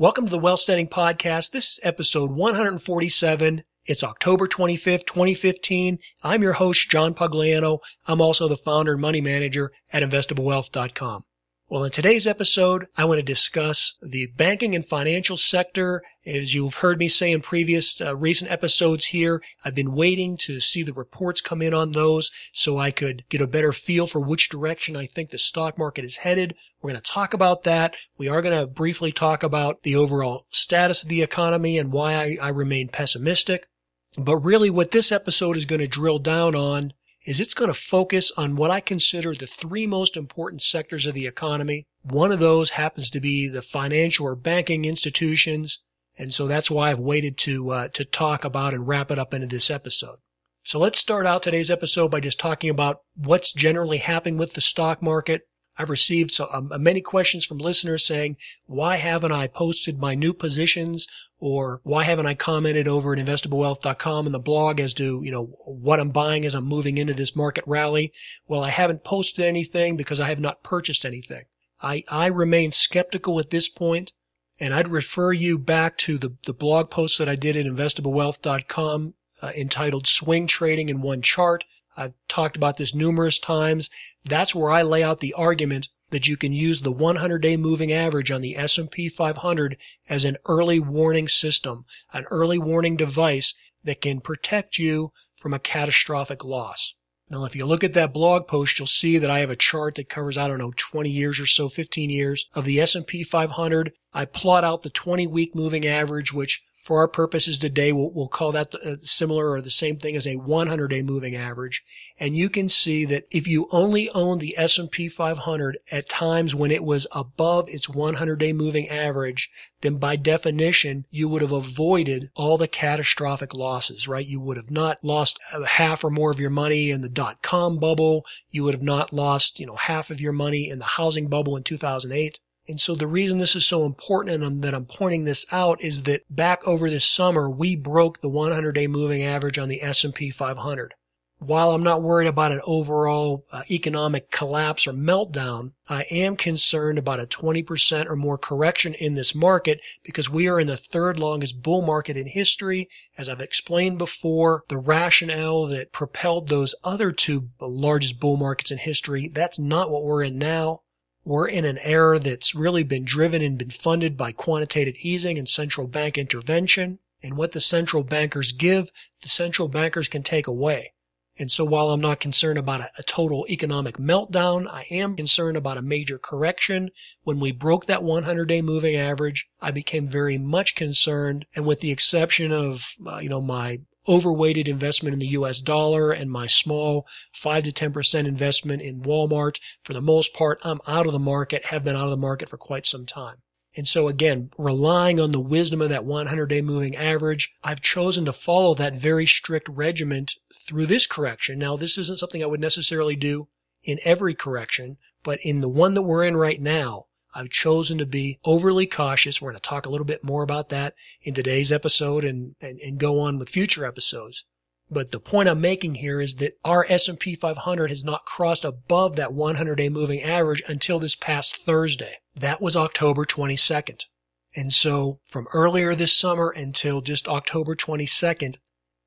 Welcome to the Wealthsteading Podcast. This is episode 147. It's October 25th, 2015. I'm your host, John Pugliano. I'm also the founder and money manager at investablewealth.com. Well, in today's episode, I want to discuss the banking and financial sector. As you've heard me say in previous uh, recent episodes here, I've been waiting to see the reports come in on those so I could get a better feel for which direction I think the stock market is headed. We're going to talk about that. We are going to briefly talk about the overall status of the economy and why I, I remain pessimistic. But really what this episode is going to drill down on is it's going to focus on what I consider the three most important sectors of the economy. One of those happens to be the financial or banking institutions. And so that's why I've waited to, uh, to talk about and wrap it up into this episode. So let's start out today's episode by just talking about what's generally happening with the stock market I've received so um, many questions from listeners saying, why haven't I posted my new positions or why haven't I commented over at investablewealth.com in the blog as to, you know, what I'm buying as I'm moving into this market rally? Well, I haven't posted anything because I have not purchased anything. I, I remain skeptical at this point and I'd refer you back to the, the blog post that I did at investablewealth.com uh, entitled Swing Trading in One Chart. I've talked about this numerous times. That's where I lay out the argument that you can use the 100-day moving average on the S&P 500 as an early warning system, an early warning device that can protect you from a catastrophic loss. Now, if you look at that blog post, you'll see that I have a chart that covers, I don't know, 20 years or so, 15 years of the S&P 500. I plot out the 20 week moving average, which for our purposes today, we'll, we'll call that uh, similar or the same thing as a 100-day moving average. And you can see that if you only own the S&P 500 at times when it was above its 100-day moving average, then by definition, you would have avoided all the catastrophic losses, right? You would have not lost half or more of your money in the dot-com bubble. You would have not lost, you know, half of your money in the housing bubble in 2008. And so the reason this is so important and that I'm pointing this out is that back over this summer, we broke the 100 day moving average on the S&P 500. While I'm not worried about an overall uh, economic collapse or meltdown, I am concerned about a 20% or more correction in this market because we are in the third longest bull market in history. As I've explained before, the rationale that propelled those other two largest bull markets in history, that's not what we're in now. We're in an era that's really been driven and been funded by quantitative easing and central bank intervention. And what the central bankers give, the central bankers can take away. And so while I'm not concerned about a, a, total economic meltdown, I am concerned about a major correction. When we broke that 100 day moving average, I became very much concerned. And with the exception of, uh, you know, my overweighted investment in the US dollar and my small 5 to 10% investment in Walmart. For the most part, I'm out of the market, have been out of the market for quite some time. And so again, relying on the wisdom of that 100 day moving average, I've chosen to follow that very strict regiment through this correction. Now, this isn't something I would necessarily do in every correction, but in the one that we're in right now, I've chosen to be overly cautious. We're going to talk a little bit more about that in today's episode and, and, and go on with future episodes. But the point I'm making here is that our S&P 500 has not crossed above that 100-day moving average until this past Thursday. That was October 22nd. And so from earlier this summer until just October 22nd,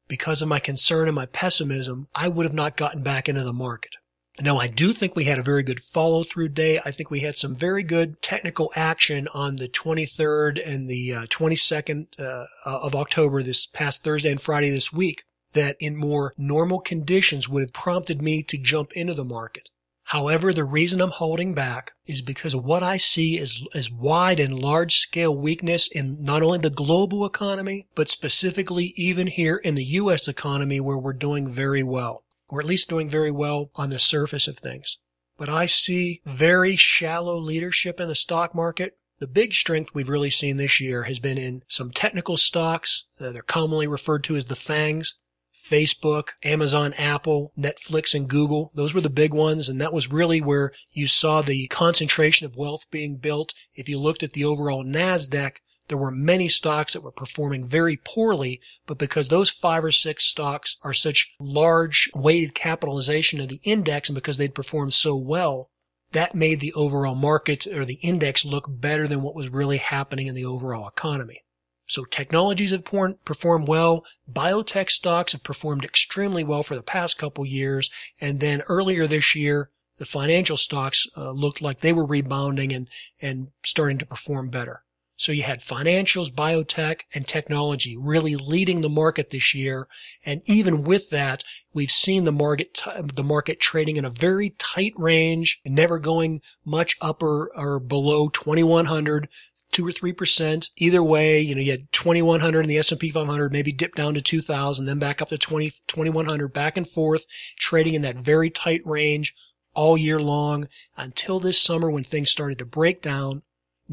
because of my concern and my pessimism, I would have not gotten back into the market. Now, I do think we had a very good follow through day. I think we had some very good technical action on the 23rd and the uh, 22nd uh, of October this past Thursday and Friday this week that in more normal conditions would have prompted me to jump into the market. However, the reason I'm holding back is because what I see is, is wide and large scale weakness in not only the global economy, but specifically even here in the U.S. economy where we're doing very well or at least doing very well on the surface of things. But I see very shallow leadership in the stock market. The big strength we've really seen this year has been in some technical stocks. Uh, they're commonly referred to as the FANGs. Facebook, Amazon, Apple, Netflix, and Google. Those were the big ones. And that was really where you saw the concentration of wealth being built. If you looked at the overall NASDAQ, there were many stocks that were performing very poorly, but because those five or six stocks are such large weighted capitalization of the index and because they'd performed so well, that made the overall market or the index look better than what was really happening in the overall economy. So technologies have performed well. Biotech stocks have performed extremely well for the past couple years. And then earlier this year, the financial stocks uh, looked like they were rebounding and, and starting to perform better. So you had financials, biotech, and technology really leading the market this year. And even with that, we've seen the market, the market trading in a very tight range, never going much upper or below 2100 two or three percent. Either way, you know, you had 2100 in the S&P 500, maybe dip down to 2000, then back up to 20, 2100, back and forth, trading in that very tight range all year long until this summer when things started to break down.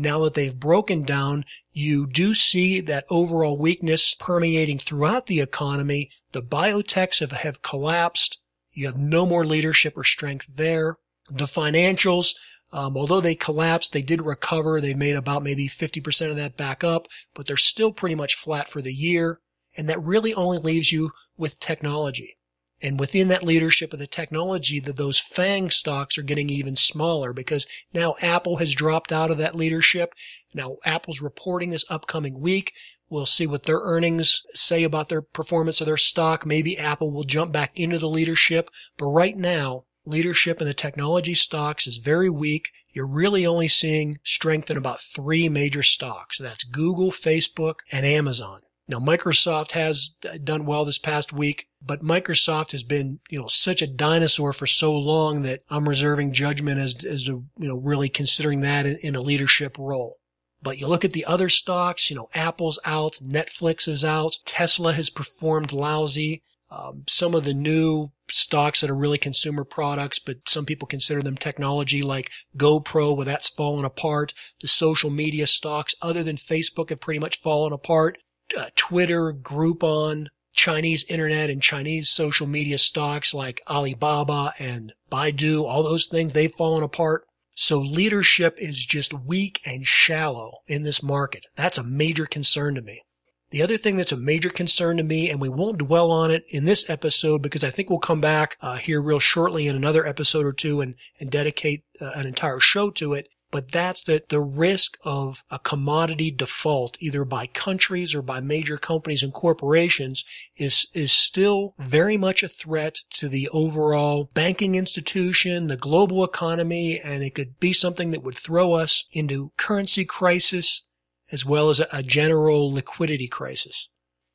Now that they've broken down, you do see that overall weakness permeating throughout the economy. The biotechs have, have collapsed. You have no more leadership or strength there. The financials, um, although they collapsed, they did recover. They made about maybe 50% of that back up, but they're still pretty much flat for the year. And that really only leaves you with technology. And within that leadership of the technology, that those FANG stocks are getting even smaller because now Apple has dropped out of that leadership. Now Apple's reporting this upcoming week. We'll see what their earnings say about their performance of their stock. Maybe Apple will jump back into the leadership. But right now, leadership in the technology stocks is very weak. You're really only seeing strength in about three major stocks. That's Google, Facebook, and Amazon. Now, Microsoft has done well this past week, but Microsoft has been, you know, such a dinosaur for so long that I'm reserving judgment as, as a, you know, really considering that in, in a leadership role. But you look at the other stocks, you know, Apple's out, Netflix is out, Tesla has performed lousy. Um, some of the new stocks that are really consumer products, but some people consider them technology like GoPro, where that's fallen apart. The social media stocks, other than Facebook, have pretty much fallen apart uh, Twitter, Groupon, Chinese internet and Chinese social media stocks like Alibaba and Baidu, all those things, they've fallen apart. So leadership is just weak and shallow in this market. That's a major concern to me. The other thing that's a major concern to me, and we won't dwell on it in this episode because I think we'll come back uh, here real shortly in another episode or two and, and dedicate uh, an entire show to it, but that's that the risk of a commodity default, either by countries or by major companies and corporations, is, is still very much a threat to the overall banking institution, the global economy, and it could be something that would throw us into currency crisis as well as a, general liquidity crisis.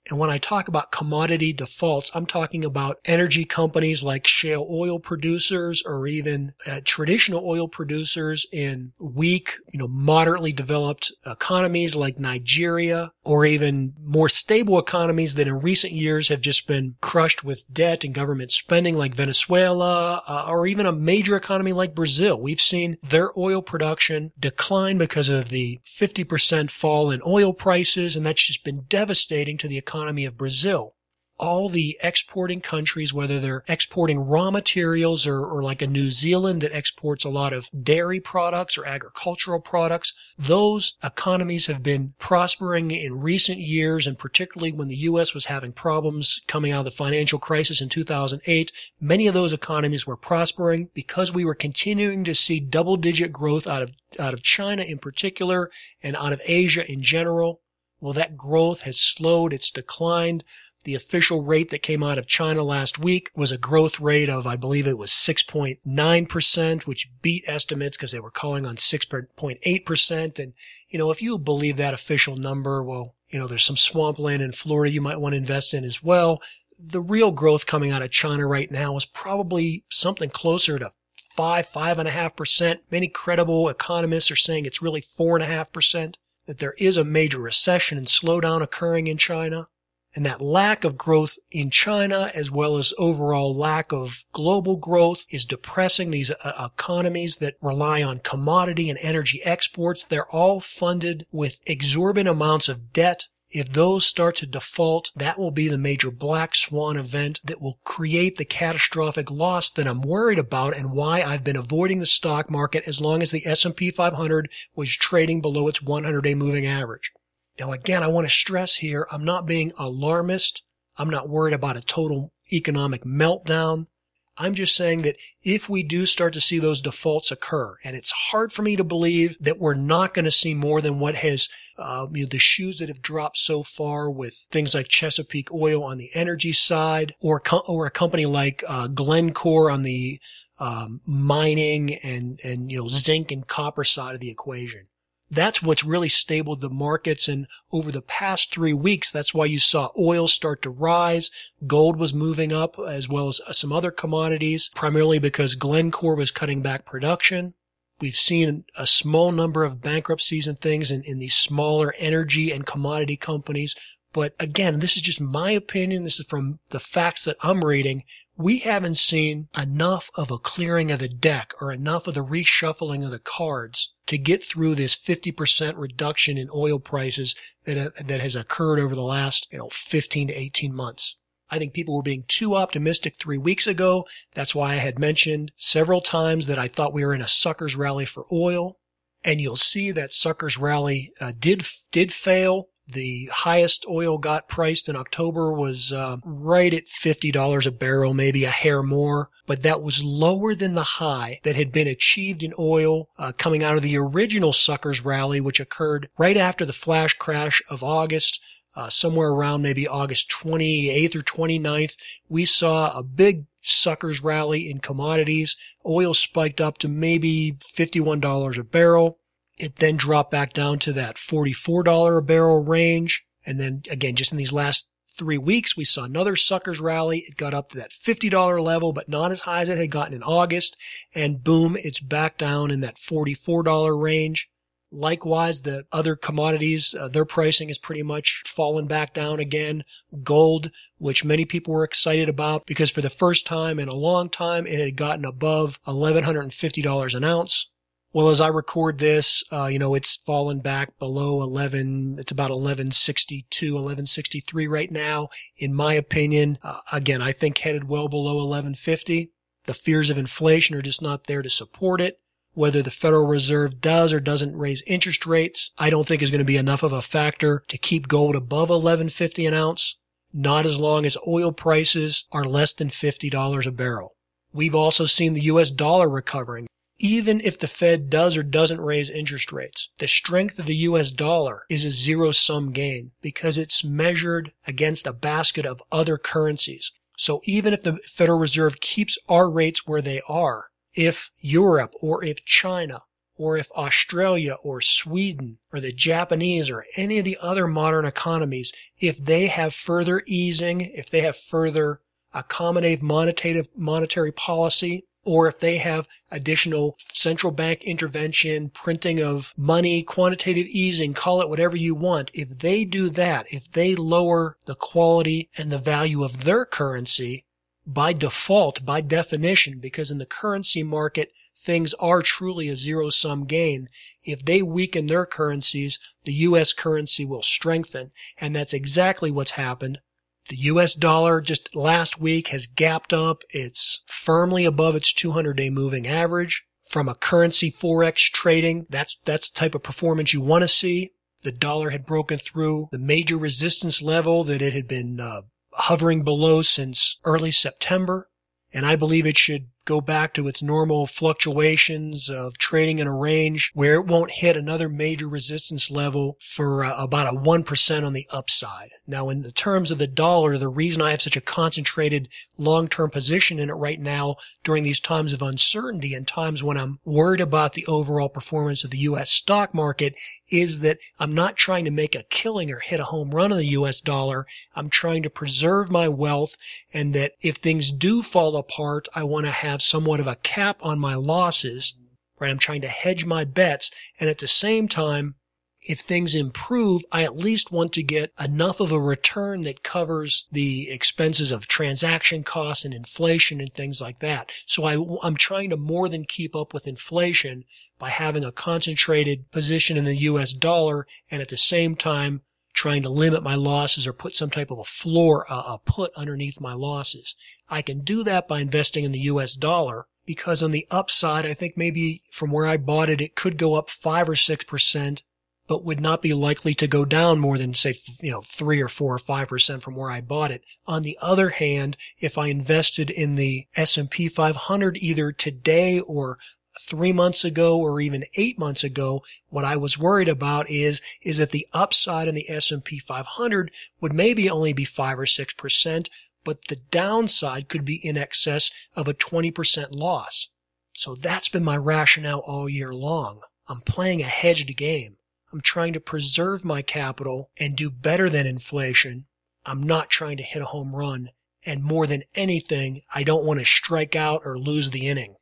And when I talk about commodity defaults, I'm talking about energy companies like shale oil producers or even uh, traditional oil producers in weak, you know, moderately developed economies like Nigeria or even more stable economies that in recent years have just been crushed with debt and government spending like Venezuela uh, or even a major economy like Brazil. We've seen their oil production decline because of the 50% fall in oil prices and that's just been devastating to the economy economy of Brazil. All the exporting countries, whether they're exporting raw materials or, or like a New Zealand that exports a lot of dairy products or agricultural products, those economies have been prospering in recent years, and particularly when the U.S. was having problems coming out of the financial crisis in 2008, many of those economies were prospering because we were continuing to see double digit growth out of, out of China in particular and out of Asia in general. Well, that growth has slowed. It's declined. The official rate that came out of China last week was a growth rate of, I believe it was 6.9%, which beat estimates because they were calling on 6.8%. And, you know, if you believe that official number, well, you know, there's some swampland in Florida you might want to invest in as well. The real growth coming out of China right now is probably something closer to five, five and a half percent. Many credible economists are saying it's really four and a half percent that there is a major recession and slowdown occurring in China. And that lack of growth in China, as well as overall lack of global growth, is depressing these uh, economies that rely on commodity and energy exports. They're all funded with exorbitant amounts of debt if those start to default, that will be the major black swan event that will create the catastrophic loss that I'm worried about and why I've been avoiding the stock market as long as the S&P 500 was trading below its 100-day moving average. Now again, I want to stress here, I'm not being alarmist. I'm not worried about a total economic meltdown. I'm just saying that if we do start to see those defaults occur, and it's hard for me to believe that we're not going to see more than what has, uh, you know, the shoes that have dropped so far with things like Chesapeake Oil on the energy side, or or a company like uh, Glencore on the um, mining and and you know zinc and copper side of the equation that's what's really stabled the markets. And over the past three weeks, that's why you saw oil start to rise. Gold was moving up as well as some other commodities, primarily because Glencore was cutting back production. We've seen a small number of bankruptcies and things in, in these smaller energy and commodity companies. But again, this is just my opinion. This is from the facts that I'm reading we haven't seen enough of a clearing of the deck or enough of the reshuffling of the cards to get through this 50% reduction in oil prices that, that has occurred over the last, you know, 15 to 18 months. I think people were being too optimistic three weeks ago. That's why I had mentioned several times that I thought we were in a sucker's rally for oil. And you'll see that sucker's rally uh, did, did fail. The highest oil got priced in October was uh, right at $50 a barrel, maybe a hair more, but that was lower than the high that had been achieved in oil uh, coming out of the original suckers rally, which occurred right after the flash crash of August. Uh, somewhere around maybe August 28th or 29th, we saw a big suckers rally in commodities. Oil spiked up to maybe $51 a barrel. It then dropped back down to that $44 a barrel range. And then again, just in these last three weeks, we saw another suckers rally. It got up to that $50 level, but not as high as it had gotten in August. And boom, it's back down in that $44 range. Likewise, the other commodities, uh, their pricing has pretty much fallen back down again. Gold, which many people were excited about because for the first time in a long time, it had gotten above $1,150 an ounce. Well, as I record this, uh, you know, it's fallen back below 11. It's about 1162, 1163 right now. In my opinion, uh, again, I think headed well below 1150. The fears of inflation are just not there to support it. Whether the Federal Reserve does or doesn't raise interest rates, I don't think is going to be enough of a factor to keep gold above 1150 an ounce. Not as long as oil prices are less than $50 a barrel. We've also seen the US dollar recovering even if the Fed does or doesn't raise interest rates, the strength of the US dollar is a zero sum gain because it's measured against a basket of other currencies. So even if the Federal Reserve keeps our rates where they are, if Europe or if China or if Australia or Sweden or the Japanese or any of the other modern economies, if they have further easing, if they have further accommodative monetary, monetary policy, or if they have additional central bank intervention, printing of money, quantitative easing, call it whatever you want. If they do that, if they lower the quality and the value of their currency, by default, by definition, because in the currency market, things are truly a zero sum gain. If they weaken their currencies, the U.S. currency will strengthen. And that's exactly what's happened the US dollar just last week has gapped up. It's firmly above its 200 day moving average. From a currency forex trading, that's, that's the type of performance you want to see. The dollar had broken through the major resistance level that it had been uh, hovering below since early September. And I believe it should go back to its normal fluctuations of trading in a range where it won't hit another major resistance level for uh, about a 1% on the upside. Now, in the terms of the dollar, the reason I have such a concentrated long-term position in it right now during these times of uncertainty and times when I'm worried about the overall performance of the U.S. stock market is that I'm not trying to make a killing or hit a home run on the U.S. dollar. I'm trying to preserve my wealth and that if things do fall apart, I want to have have somewhat of a cap on my losses, right? I'm trying to hedge my bets. And at the same time, if things improve, I at least want to get enough of a return that covers the expenses of transaction costs and inflation and things like that. So I, am trying to more than keep up with inflation by having a concentrated position in the US dollar and at the same time trying to limit my losses or put some type of a floor, uh, a put underneath my losses. I can do that by investing in the US dollar because on the upside, I think maybe from where I bought it, it could go up five or 6%. but would not be likely to go down more than say, you know, three or four or five percent from where I bought it. On the other hand, if I invested in the S&P 500 either today or three months ago or even eight months ago, what I was worried about is, is that the upside in the S&P 500 would maybe only be five or six percent, but the downside could be in excess of a 20% loss. So that's been my rationale all year long. I'm playing a hedged game. I'm trying to preserve my capital and do better than inflation. I'm not trying to hit a home run. And more than anything, I don't want to strike out or lose the inning.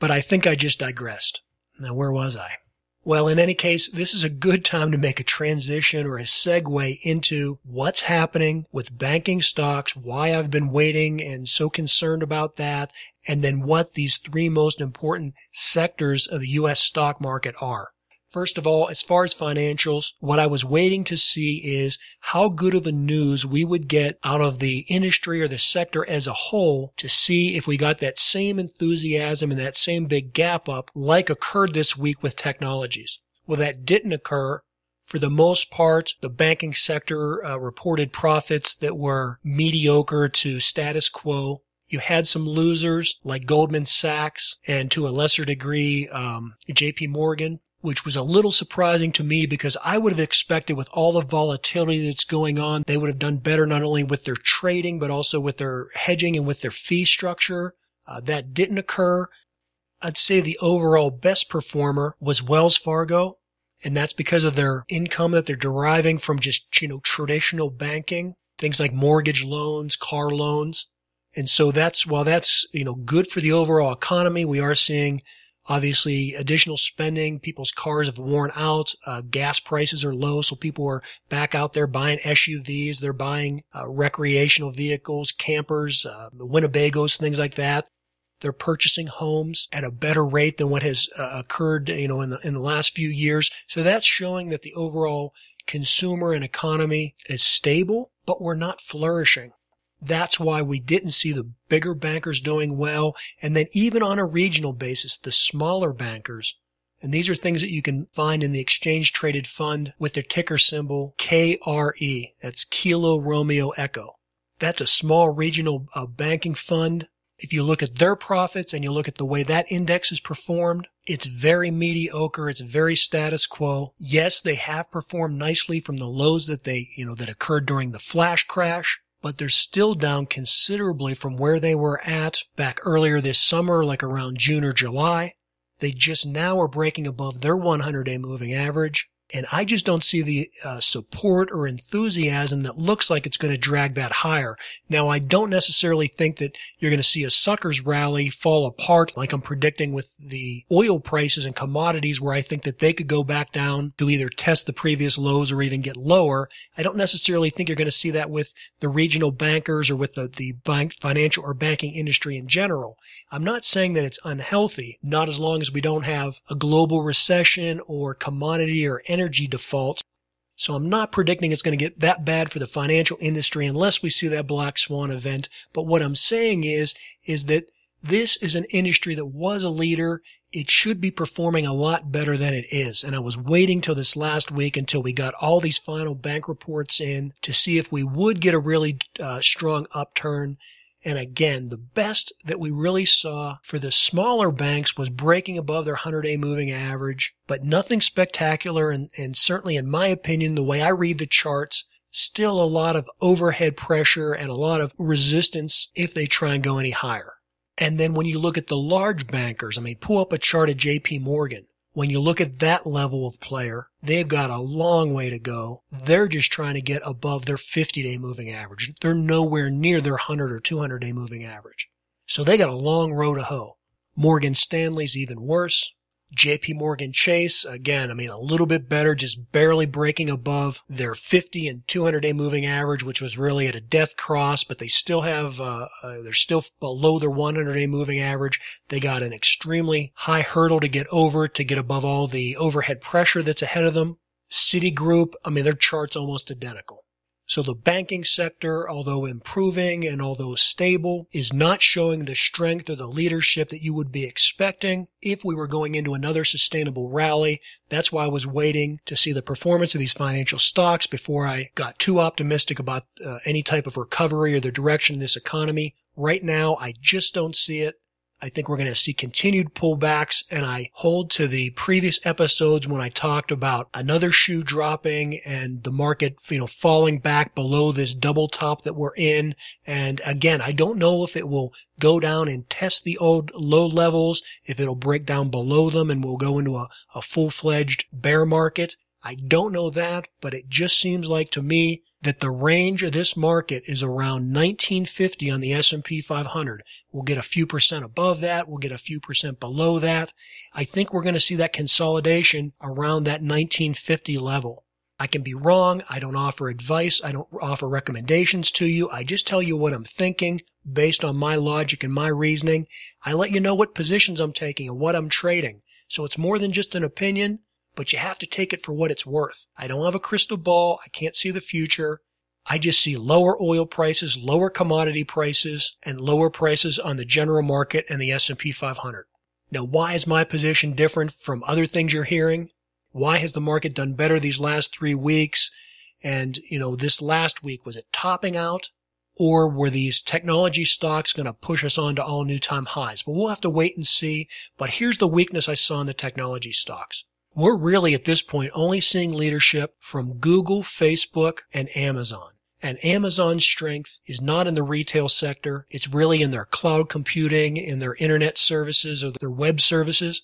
But I think I just digressed. Now, where was I? Well, in any case, this is a good time to make a transition or a segue into what's happening with banking stocks, why I've been waiting and so concerned about that, and then what these three most important sectors of the U.S. stock market are. First of all, as far as financials, what I was waiting to see is how good of a news we would get out of the industry or the sector as a whole to see if we got that same enthusiasm and that same big gap up like occurred this week with technologies. Well, that didn't occur. For the most part, the banking sector uh, reported profits that were mediocre to status quo. You had some losers like Goldman Sachs and to a lesser degree, um, JP Morgan which was a little surprising to me because I would have expected with all the volatility that's going on, they would have done better not only with their trading, but also with their hedging and with their fee structure. Uh, that didn't occur. I'd say the overall best performer was Wells Fargo. And that's because of their income that they're deriving from just, you know, traditional banking, things like mortgage loans, car loans. And so that's, while that's, you know, good for the overall economy, we are seeing Obviously, additional spending. People's cars have worn out. Uh, gas prices are low, so people are back out there buying SUVs. They're buying uh, recreational vehicles, campers, uh, Winnebagos, things like that. They're purchasing homes at a better rate than what has uh, occurred, you know, in the in the last few years. So that's showing that the overall consumer and economy is stable, but we're not flourishing. That's why we didn't see the bigger bankers doing well. And then even on a regional basis, the smaller bankers, and these are things that you can find in the exchange traded fund with their ticker symbol KRE. That's Kilo Romeo Echo. That's a small regional uh, banking fund. If you look at their profits and you look at the way that index is performed, it's very mediocre. It's very status quo. Yes, they have performed nicely from the lows that they, you know, that occurred during the flash crash but they're still down considerably from where they were at back earlier this summer, like around June or July. They just now are breaking above their 100 day moving average. And I just don't see the uh, support or enthusiasm that looks like it's going to drag that higher. Now, I don't necessarily think that you're going to see a suckers rally fall apart like I'm predicting with the oil prices and commodities where I think that they could go back down to either test the previous lows or even get lower. I don't necessarily think you're going to see that with the regional bankers or with the, the bank, financial or banking industry in general. I'm not saying that it's unhealthy, not as long as we don't have a global recession or commodity or energy energy defaults. So I'm not predicting it's going to get that bad for the financial industry unless we see that black swan event. But what I'm saying is, is that this is an industry that was a leader. It should be performing a lot better than it is. And I was waiting till this last week until we got all these final bank reports in to see if we would get a really uh, strong upturn. And again, the best that we really saw for the smaller banks was breaking above their 100 day moving average, but nothing spectacular. And, and certainly in my opinion, the way I read the charts, still a lot of overhead pressure and a lot of resistance if they try and go any higher. And then when you look at the large bankers, I mean, pull up a chart of JP Morgan when you look at that level of player, they've got a long way to go. They're just trying to get above their 50 day moving average. They're nowhere near their 100 or 200 day moving average. So they got a long row to hoe. Morgan Stanley's even worse. JP Morgan Chase, again, I mean, a little bit better, just barely breaking above their 50 and 200 day moving average, which was really at a death cross, but they still have, uh, uh, they're still below their 100 day moving average. They got an extremely high hurdle to get over to get above all the overhead pressure that's ahead of them. Citigroup, I mean, their chart's almost identical. So the banking sector, although improving and although stable, is not showing the strength or the leadership that you would be expecting if we were going into another sustainable rally. That's why I was waiting to see the performance of these financial stocks before I got too optimistic about uh, any type of recovery or the direction of this economy. Right now, I just don't see it. I think we're going to see continued pullbacks and I hold to the previous episodes when I talked about another shoe dropping and the market, you know, falling back below this double top that we're in. And again, I don't know if it will go down and test the old low levels, if it'll break down below them and we'll go into a, a full-fledged bear market. I don't know that, but it just seems like to me that the range of this market is around 1950 on the S&P 500. We'll get a few percent above that. We'll get a few percent below that. I think we're going to see that consolidation around that 1950 level. I can be wrong. I don't offer advice. I don't offer recommendations to you. I just tell you what I'm thinking based on my logic and my reasoning. I let you know what positions I'm taking and what I'm trading. So it's more than just an opinion but you have to take it for what it's worth. I don't have a crystal ball. I can't see the future. I just see lower oil prices, lower commodity prices, and lower prices on the general market and the S&P 500. Now, why is my position different from other things you're hearing? Why has the market done better these last three weeks? And, you know, this last week, was it topping out? Or were these technology stocks going to push us on to all new time highs? Well, we'll have to wait and see. But here's the weakness I saw in the technology stocks. We're really at this point only seeing leadership from Google, Facebook, and Amazon. And Amazon's strength is not in the retail sector. It's really in their cloud computing, in their internet services or their web services.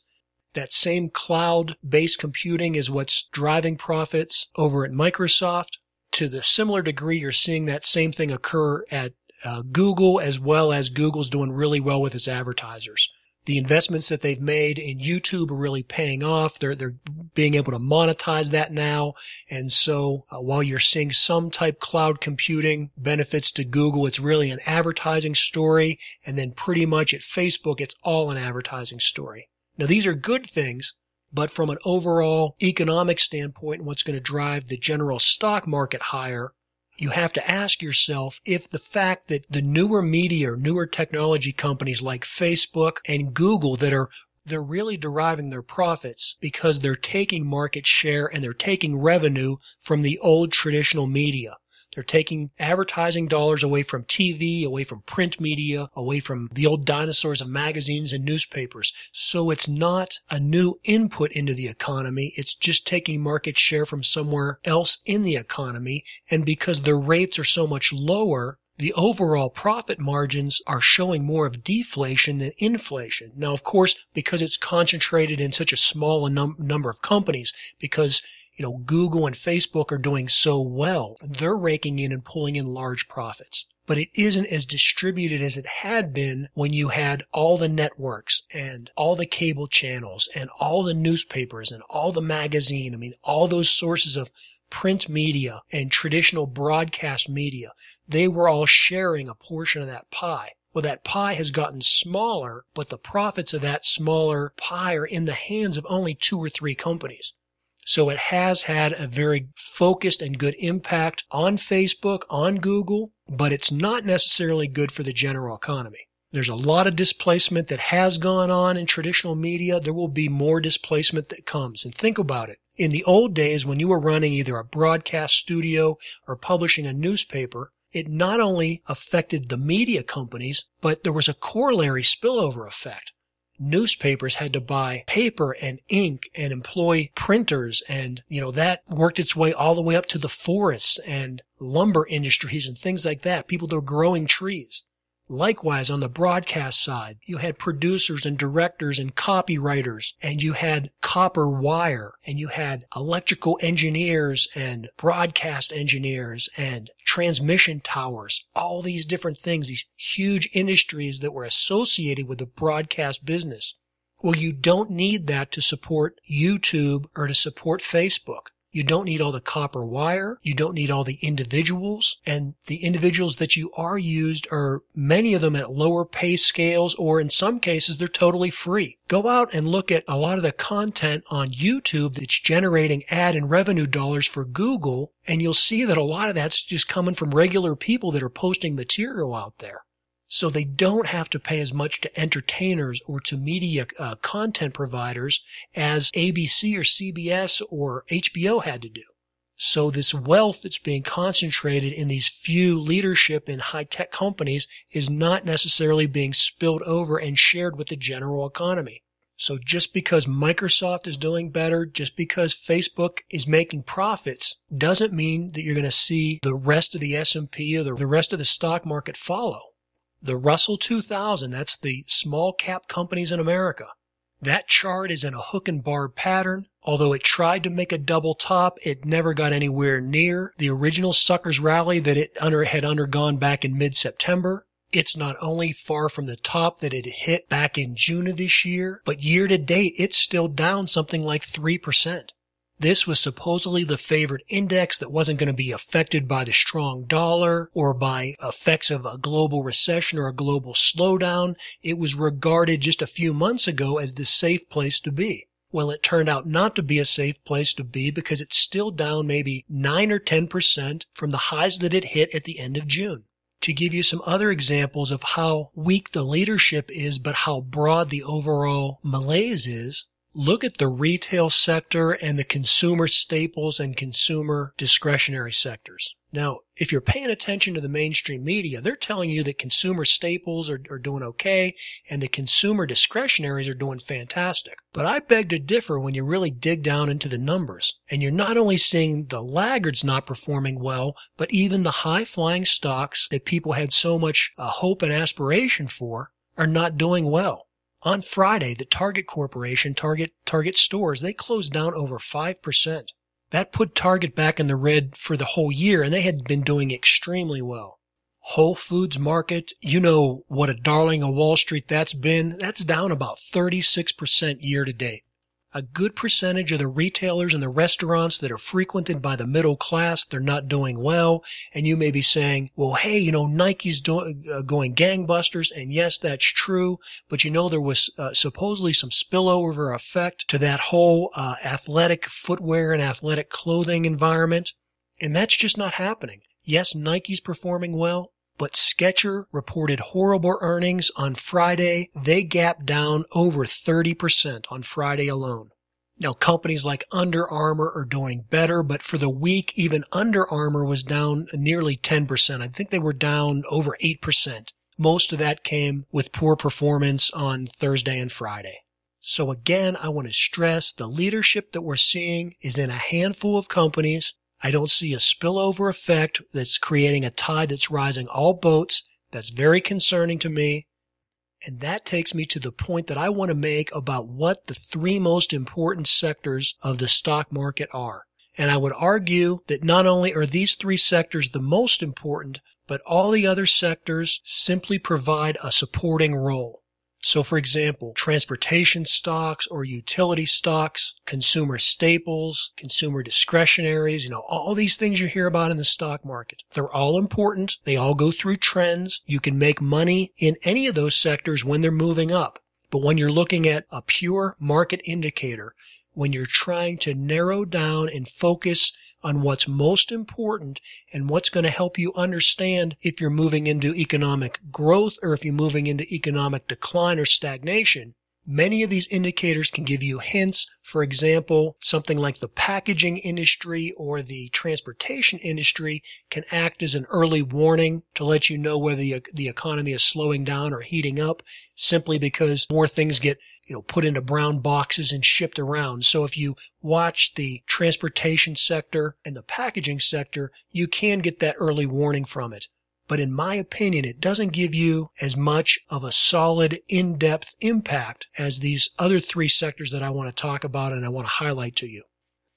That same cloud based computing is what's driving profits over at Microsoft. To the similar degree, you're seeing that same thing occur at uh, Google as well as Google's doing really well with its advertisers the investments that they've made in YouTube are really paying off. They're, they're being able to monetize that now. And so uh, while you're seeing some type cloud computing benefits to Google, it's really an advertising story. And then pretty much at Facebook, it's all an advertising story. Now these are good things, but from an overall economic standpoint and what's going to drive the general stock market higher, you have to ask yourself if the fact that the newer media or newer technology companies like Facebook and Google that are they're really deriving their profits because they're taking market share and they're taking revenue from the old traditional media. They're taking advertising dollars away from TV, away from print media, away from the old dinosaurs of magazines and newspapers. So it's not a new input into the economy. It's just taking market share from somewhere else in the economy. And because the rates are so much lower, the overall profit margins are showing more of deflation than inflation. Now, of course, because it's concentrated in such a small num- number of companies, because you know, Google and Facebook are doing so well. They're raking in and pulling in large profits. But it isn't as distributed as it had been when you had all the networks and all the cable channels and all the newspapers and all the magazine. I mean, all those sources of print media and traditional broadcast media. They were all sharing a portion of that pie. Well, that pie has gotten smaller, but the profits of that smaller pie are in the hands of only two or three companies. So it has had a very focused and good impact on Facebook, on Google, but it's not necessarily good for the general economy. There's a lot of displacement that has gone on in traditional media. There will be more displacement that comes. And think about it. In the old days, when you were running either a broadcast studio or publishing a newspaper, it not only affected the media companies, but there was a corollary spillover effect newspapers had to buy paper and ink and employ printers and you know that worked its way all the way up to the forests and lumber industries and things like that. People that were growing trees Likewise, on the broadcast side, you had producers and directors and copywriters, and you had copper wire, and you had electrical engineers and broadcast engineers and transmission towers, all these different things, these huge industries that were associated with the broadcast business. Well, you don't need that to support YouTube or to support Facebook. You don't need all the copper wire. You don't need all the individuals. And the individuals that you are used are many of them at lower pay scales, or in some cases, they're totally free. Go out and look at a lot of the content on YouTube that's generating ad and revenue dollars for Google, and you'll see that a lot of that's just coming from regular people that are posting material out there. So they don't have to pay as much to entertainers or to media uh, content providers as ABC or CBS or HBO had to do. So this wealth that's being concentrated in these few leadership in high tech companies is not necessarily being spilled over and shared with the general economy. So just because Microsoft is doing better, just because Facebook is making profits, doesn't mean that you're going to see the rest of the S&P or the rest of the stock market follow. The Russell 2000, that's the small cap companies in America. That chart is in a hook and barb pattern. Although it tried to make a double top, it never got anywhere near the original suckers rally that it under, had undergone back in mid-September. It's not only far from the top that it hit back in June of this year, but year to date, it's still down something like 3%. This was supposedly the favored index that wasn't going to be affected by the strong dollar or by effects of a global recession or a global slowdown. It was regarded just a few months ago as the safe place to be. Well, it turned out not to be a safe place to be because it's still down maybe 9 or 10% from the highs that it hit at the end of June. To give you some other examples of how weak the leadership is, but how broad the overall malaise is, look at the retail sector and the consumer staples and consumer discretionary sectors. Now, if you're paying attention to the mainstream media, they're telling you that consumer staples are, are doing okay and the consumer discretionaries are doing fantastic. But I beg to differ when you really dig down into the numbers. And you're not only seeing the laggards not performing well, but even the high flying stocks that people had so much uh, hope and aspiration for are not doing well. On Friday, the Target Corporation, Target, Target stores, they closed down over 5%. That put Target back in the red for the whole year and they had been doing extremely well. Whole Foods Market, you know what a darling of Wall Street that's been. That's down about 36% year to date a good percentage of the retailers and the restaurants that are frequented by the middle class, they're not doing well. And you may be saying, well, hey, you know, Nike's doing, uh, going gangbusters. And yes, that's true. But you know, there was uh, supposedly some spillover effect to that whole uh, athletic footwear and athletic clothing environment. And that's just not happening. Yes, Nike's performing well, but Skechers reported horrible earnings on Friday. They gapped down over 30% on Friday alone. Now companies like Under Armour are doing better, but for the week, even Under Armour was down nearly 10%. I think they were down over 8%. Most of that came with poor performance on Thursday and Friday. So again, I want to stress the leadership that we're seeing is in a handful of companies I don't see a spillover effect that's creating a tide that's rising all boats. That's very concerning to me. And that takes me to the point that I want to make about what the three most important sectors of the stock market are. And I would argue that not only are these three sectors the most important, but all the other sectors simply provide a supporting role. So for example, transportation stocks or utility stocks, consumer staples, consumer discretionaries, you know, all these things you hear about in the stock market. They're all important. They all go through trends. You can make money in any of those sectors when they're moving up. But when you're looking at a pure market indicator, when you're trying to narrow down and focus on what's most important and what's going to help you understand if you're moving into economic growth or if you're moving into economic decline or stagnation. Many of these indicators can give you hints. For example, something like the packaging industry or the transportation industry can act as an early warning to let you know whether the, the economy is slowing down or heating up simply because more things get you know, put into brown boxes and shipped around. So if you watch the transportation sector and the packaging sector, you can get that early warning from it. But in my opinion, it doesn't give you as much of a solid, in-depth impact as these other three sectors that I want to talk about and I want to highlight to you.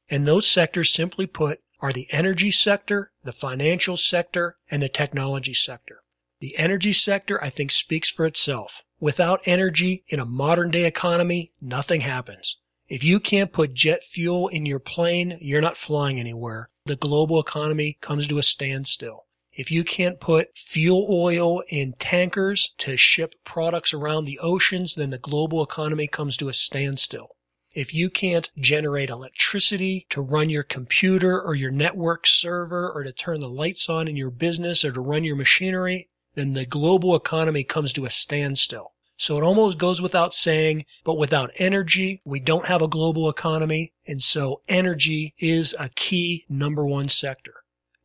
And those sectors, simply put, are the energy sector, the financial sector, and the technology sector. The energy sector, I think, speaks for itself. Without energy in a modern day economy, nothing happens. If you can't put jet fuel in your plane, you're not flying anywhere. The global economy comes to a standstill. If you can't put fuel oil in tankers to ship products around the oceans, then the global economy comes to a standstill. If you can't generate electricity to run your computer or your network server or to turn the lights on in your business or to run your machinery, then the global economy comes to a standstill. So it almost goes without saying, but without energy, we don't have a global economy. And so energy is a key number one sector.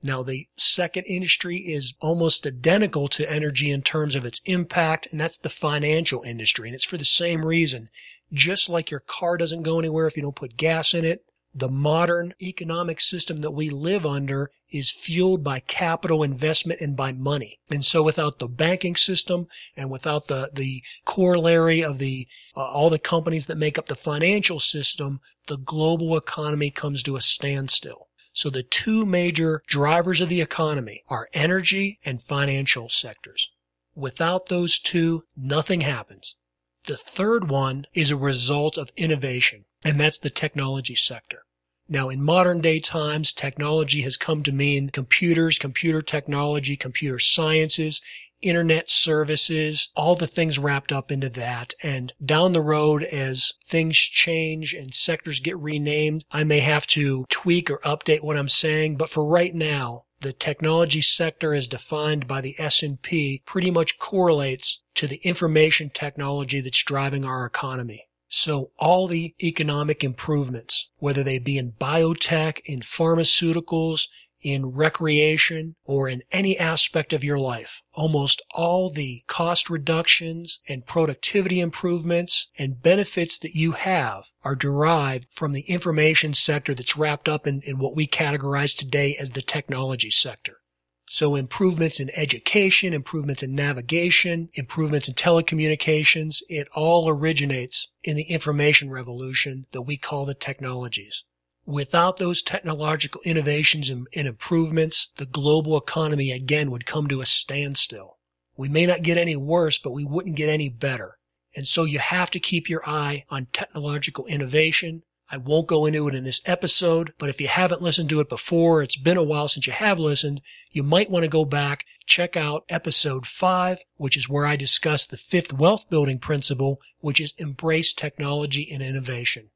Now, the second industry is almost identical to energy in terms of its impact, and that's the financial industry. And it's for the same reason. Just like your car doesn't go anywhere if you don't put gas in it, the modern economic system that we live under is fueled by capital investment and by money. And so without the banking system and without the, the corollary of the, uh, all the companies that make up the financial system, the global economy comes to a standstill. So the two major drivers of the economy are energy and financial sectors. Without those two, nothing happens. The third one is a result of innovation, and that's the technology sector. Now, in modern day times, technology has come to mean computers, computer technology, computer sciences, internet services, all the things wrapped up into that. And down the road, as things change and sectors get renamed, I may have to tweak or update what I'm saying. But for right now, the technology sector as defined by the S&P pretty much correlates to the information technology that's driving our economy. So all the economic improvements, whether they be in biotech, in pharmaceuticals, in recreation or in any aspect of your life. Almost all the cost reductions and productivity improvements and benefits that you have are derived from the information sector that's wrapped up in, in what we categorize today as the technology sector. So improvements in education, improvements in navigation, improvements in telecommunications, it all originates in the information revolution that we call the technologies. Without those technological innovations and, and, improvements, the global economy again would come to a standstill. We may not get any worse, but we wouldn't get any better. And so you have to keep your eye on technological innovation. I won't go into it in this episode, but if you haven't listened to it before, it's been a while since you have listened, you might want to go back, check out episode five, which is where I discuss the fifth wealth building principle, which is embrace technology and innovation.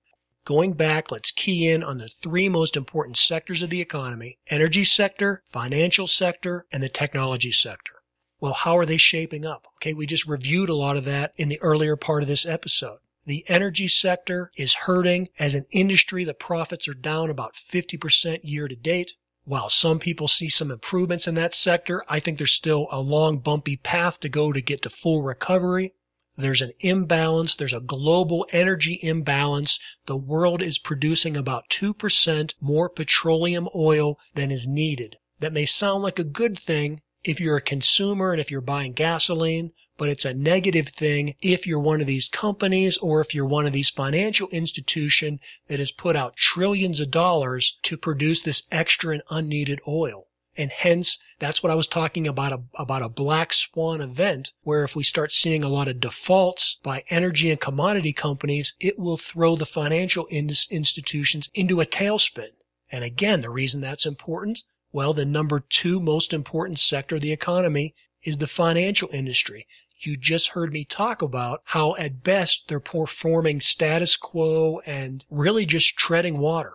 Going back, let's key in on the three most important sectors of the economy, energy sector, financial sector, and the technology sector. Well, how are they shaping up? Okay, we just reviewed a lot of that in the earlier part of this episode. The energy sector is hurting as an industry. The profits are down about 50% year to date. While some people see some improvements in that sector, I think there's still a long bumpy path to go to get to full recovery. There's an imbalance. There's a global energy imbalance. The world is producing about 2% more petroleum oil than is needed. That may sound like a good thing if you're a consumer and if you're buying gasoline, but it's a negative thing if you're one of these companies or if you're one of these financial institution that has put out trillions of dollars to produce this extra and unneeded oil. And hence, that's what I was talking about, a, about a black swan event, where if we start seeing a lot of defaults by energy and commodity companies, it will throw the financial institutions into a tailspin. And again, the reason that's important, well, the number two most important sector of the economy is the financial industry. You just heard me talk about how at best they're performing status quo and really just treading water.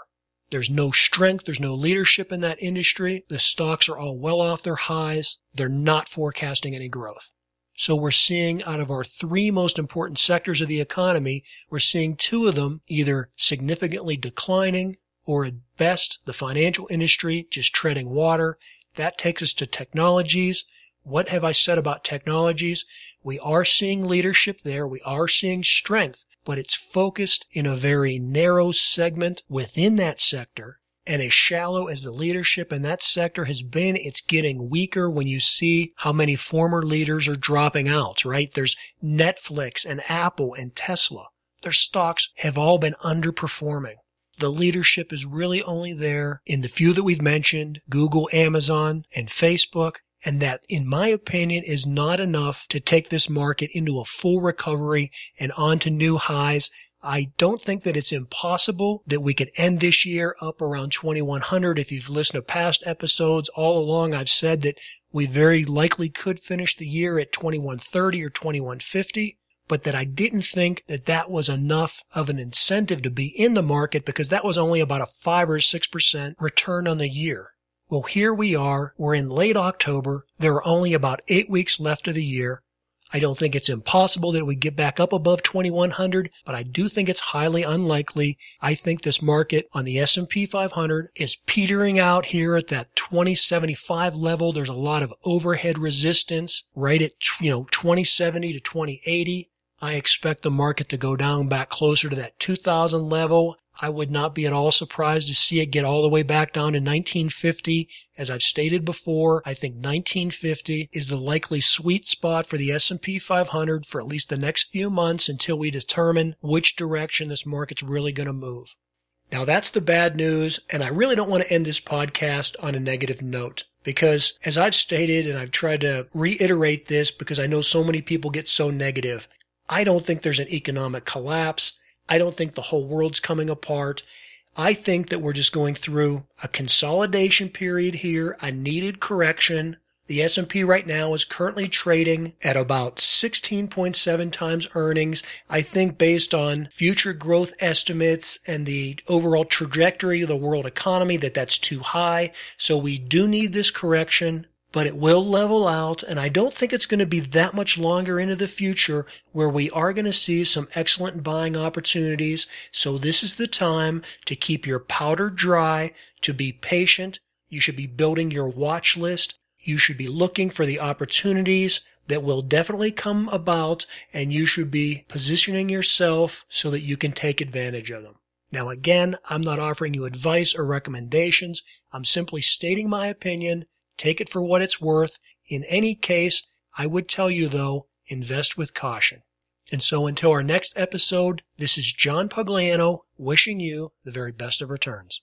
There's no strength. There's no leadership in that industry. The stocks are all well off their highs. They're not forecasting any growth. So we're seeing out of our three most important sectors of the economy, we're seeing two of them either significantly declining or at best the financial industry just treading water. That takes us to technologies. What have I said about technologies? We are seeing leadership there. We are seeing strength, but it's focused in a very narrow segment within that sector. And as shallow as the leadership in that sector has been, it's getting weaker when you see how many former leaders are dropping out, right? There's Netflix and Apple and Tesla. Their stocks have all been underperforming. The leadership is really only there in the few that we've mentioned, Google, Amazon, and Facebook, and that, in my opinion, is not enough to take this market into a full recovery and onto new highs. I don't think that it's impossible that we could end this year up around 2100. If you've listened to past episodes all along, I've said that we very likely could finish the year at 2130 or 2150 but that I didn't think that that was enough of an incentive to be in the market because that was only about a 5 or 6% return on the year. Well, here we are. We're in late October. There are only about eight weeks left of the year. I don't think it's impossible that we get back up above 2100, but I do think it's highly unlikely. I think this market on the S&P 500 is petering out here at that 2075 level. There's a lot of overhead resistance right at, you know, 2070 to 2080. I expect the market to go down back closer to that 2000 level. I would not be at all surprised to see it get all the way back down to 1950. As I've stated before, I think 1950 is the likely sweet spot for the S&P 500 for at least the next few months until we determine which direction this market's really going to move. Now that's the bad news, and I really don't want to end this podcast on a negative note. Because as I've stated, and I've tried to reiterate this because I know so many people get so negative, I don't think there's an economic collapse. I don't think the whole world's coming apart. I think that we're just going through a consolidation period here, a needed correction. The S&P right now is currently trading at about 16.7 times earnings. I think based on future growth estimates and the overall trajectory of the world economy that that's too high. So we do need this correction but it will level out. And I don't think it's going to be that much longer into the future where we are going to see some excellent buying opportunities. So this is the time to keep your powder dry, to be patient. You should be building your watch list. You should be looking for the opportunities that will definitely come about and you should be positioning yourself so that you can take advantage of them. Now again, I'm not offering you advice or recommendations. I'm simply stating my opinion Take it for what it's worth. In any case, I would tell you though, invest with caution. And so until our next episode, this is John Pugliano wishing you the very best of returns.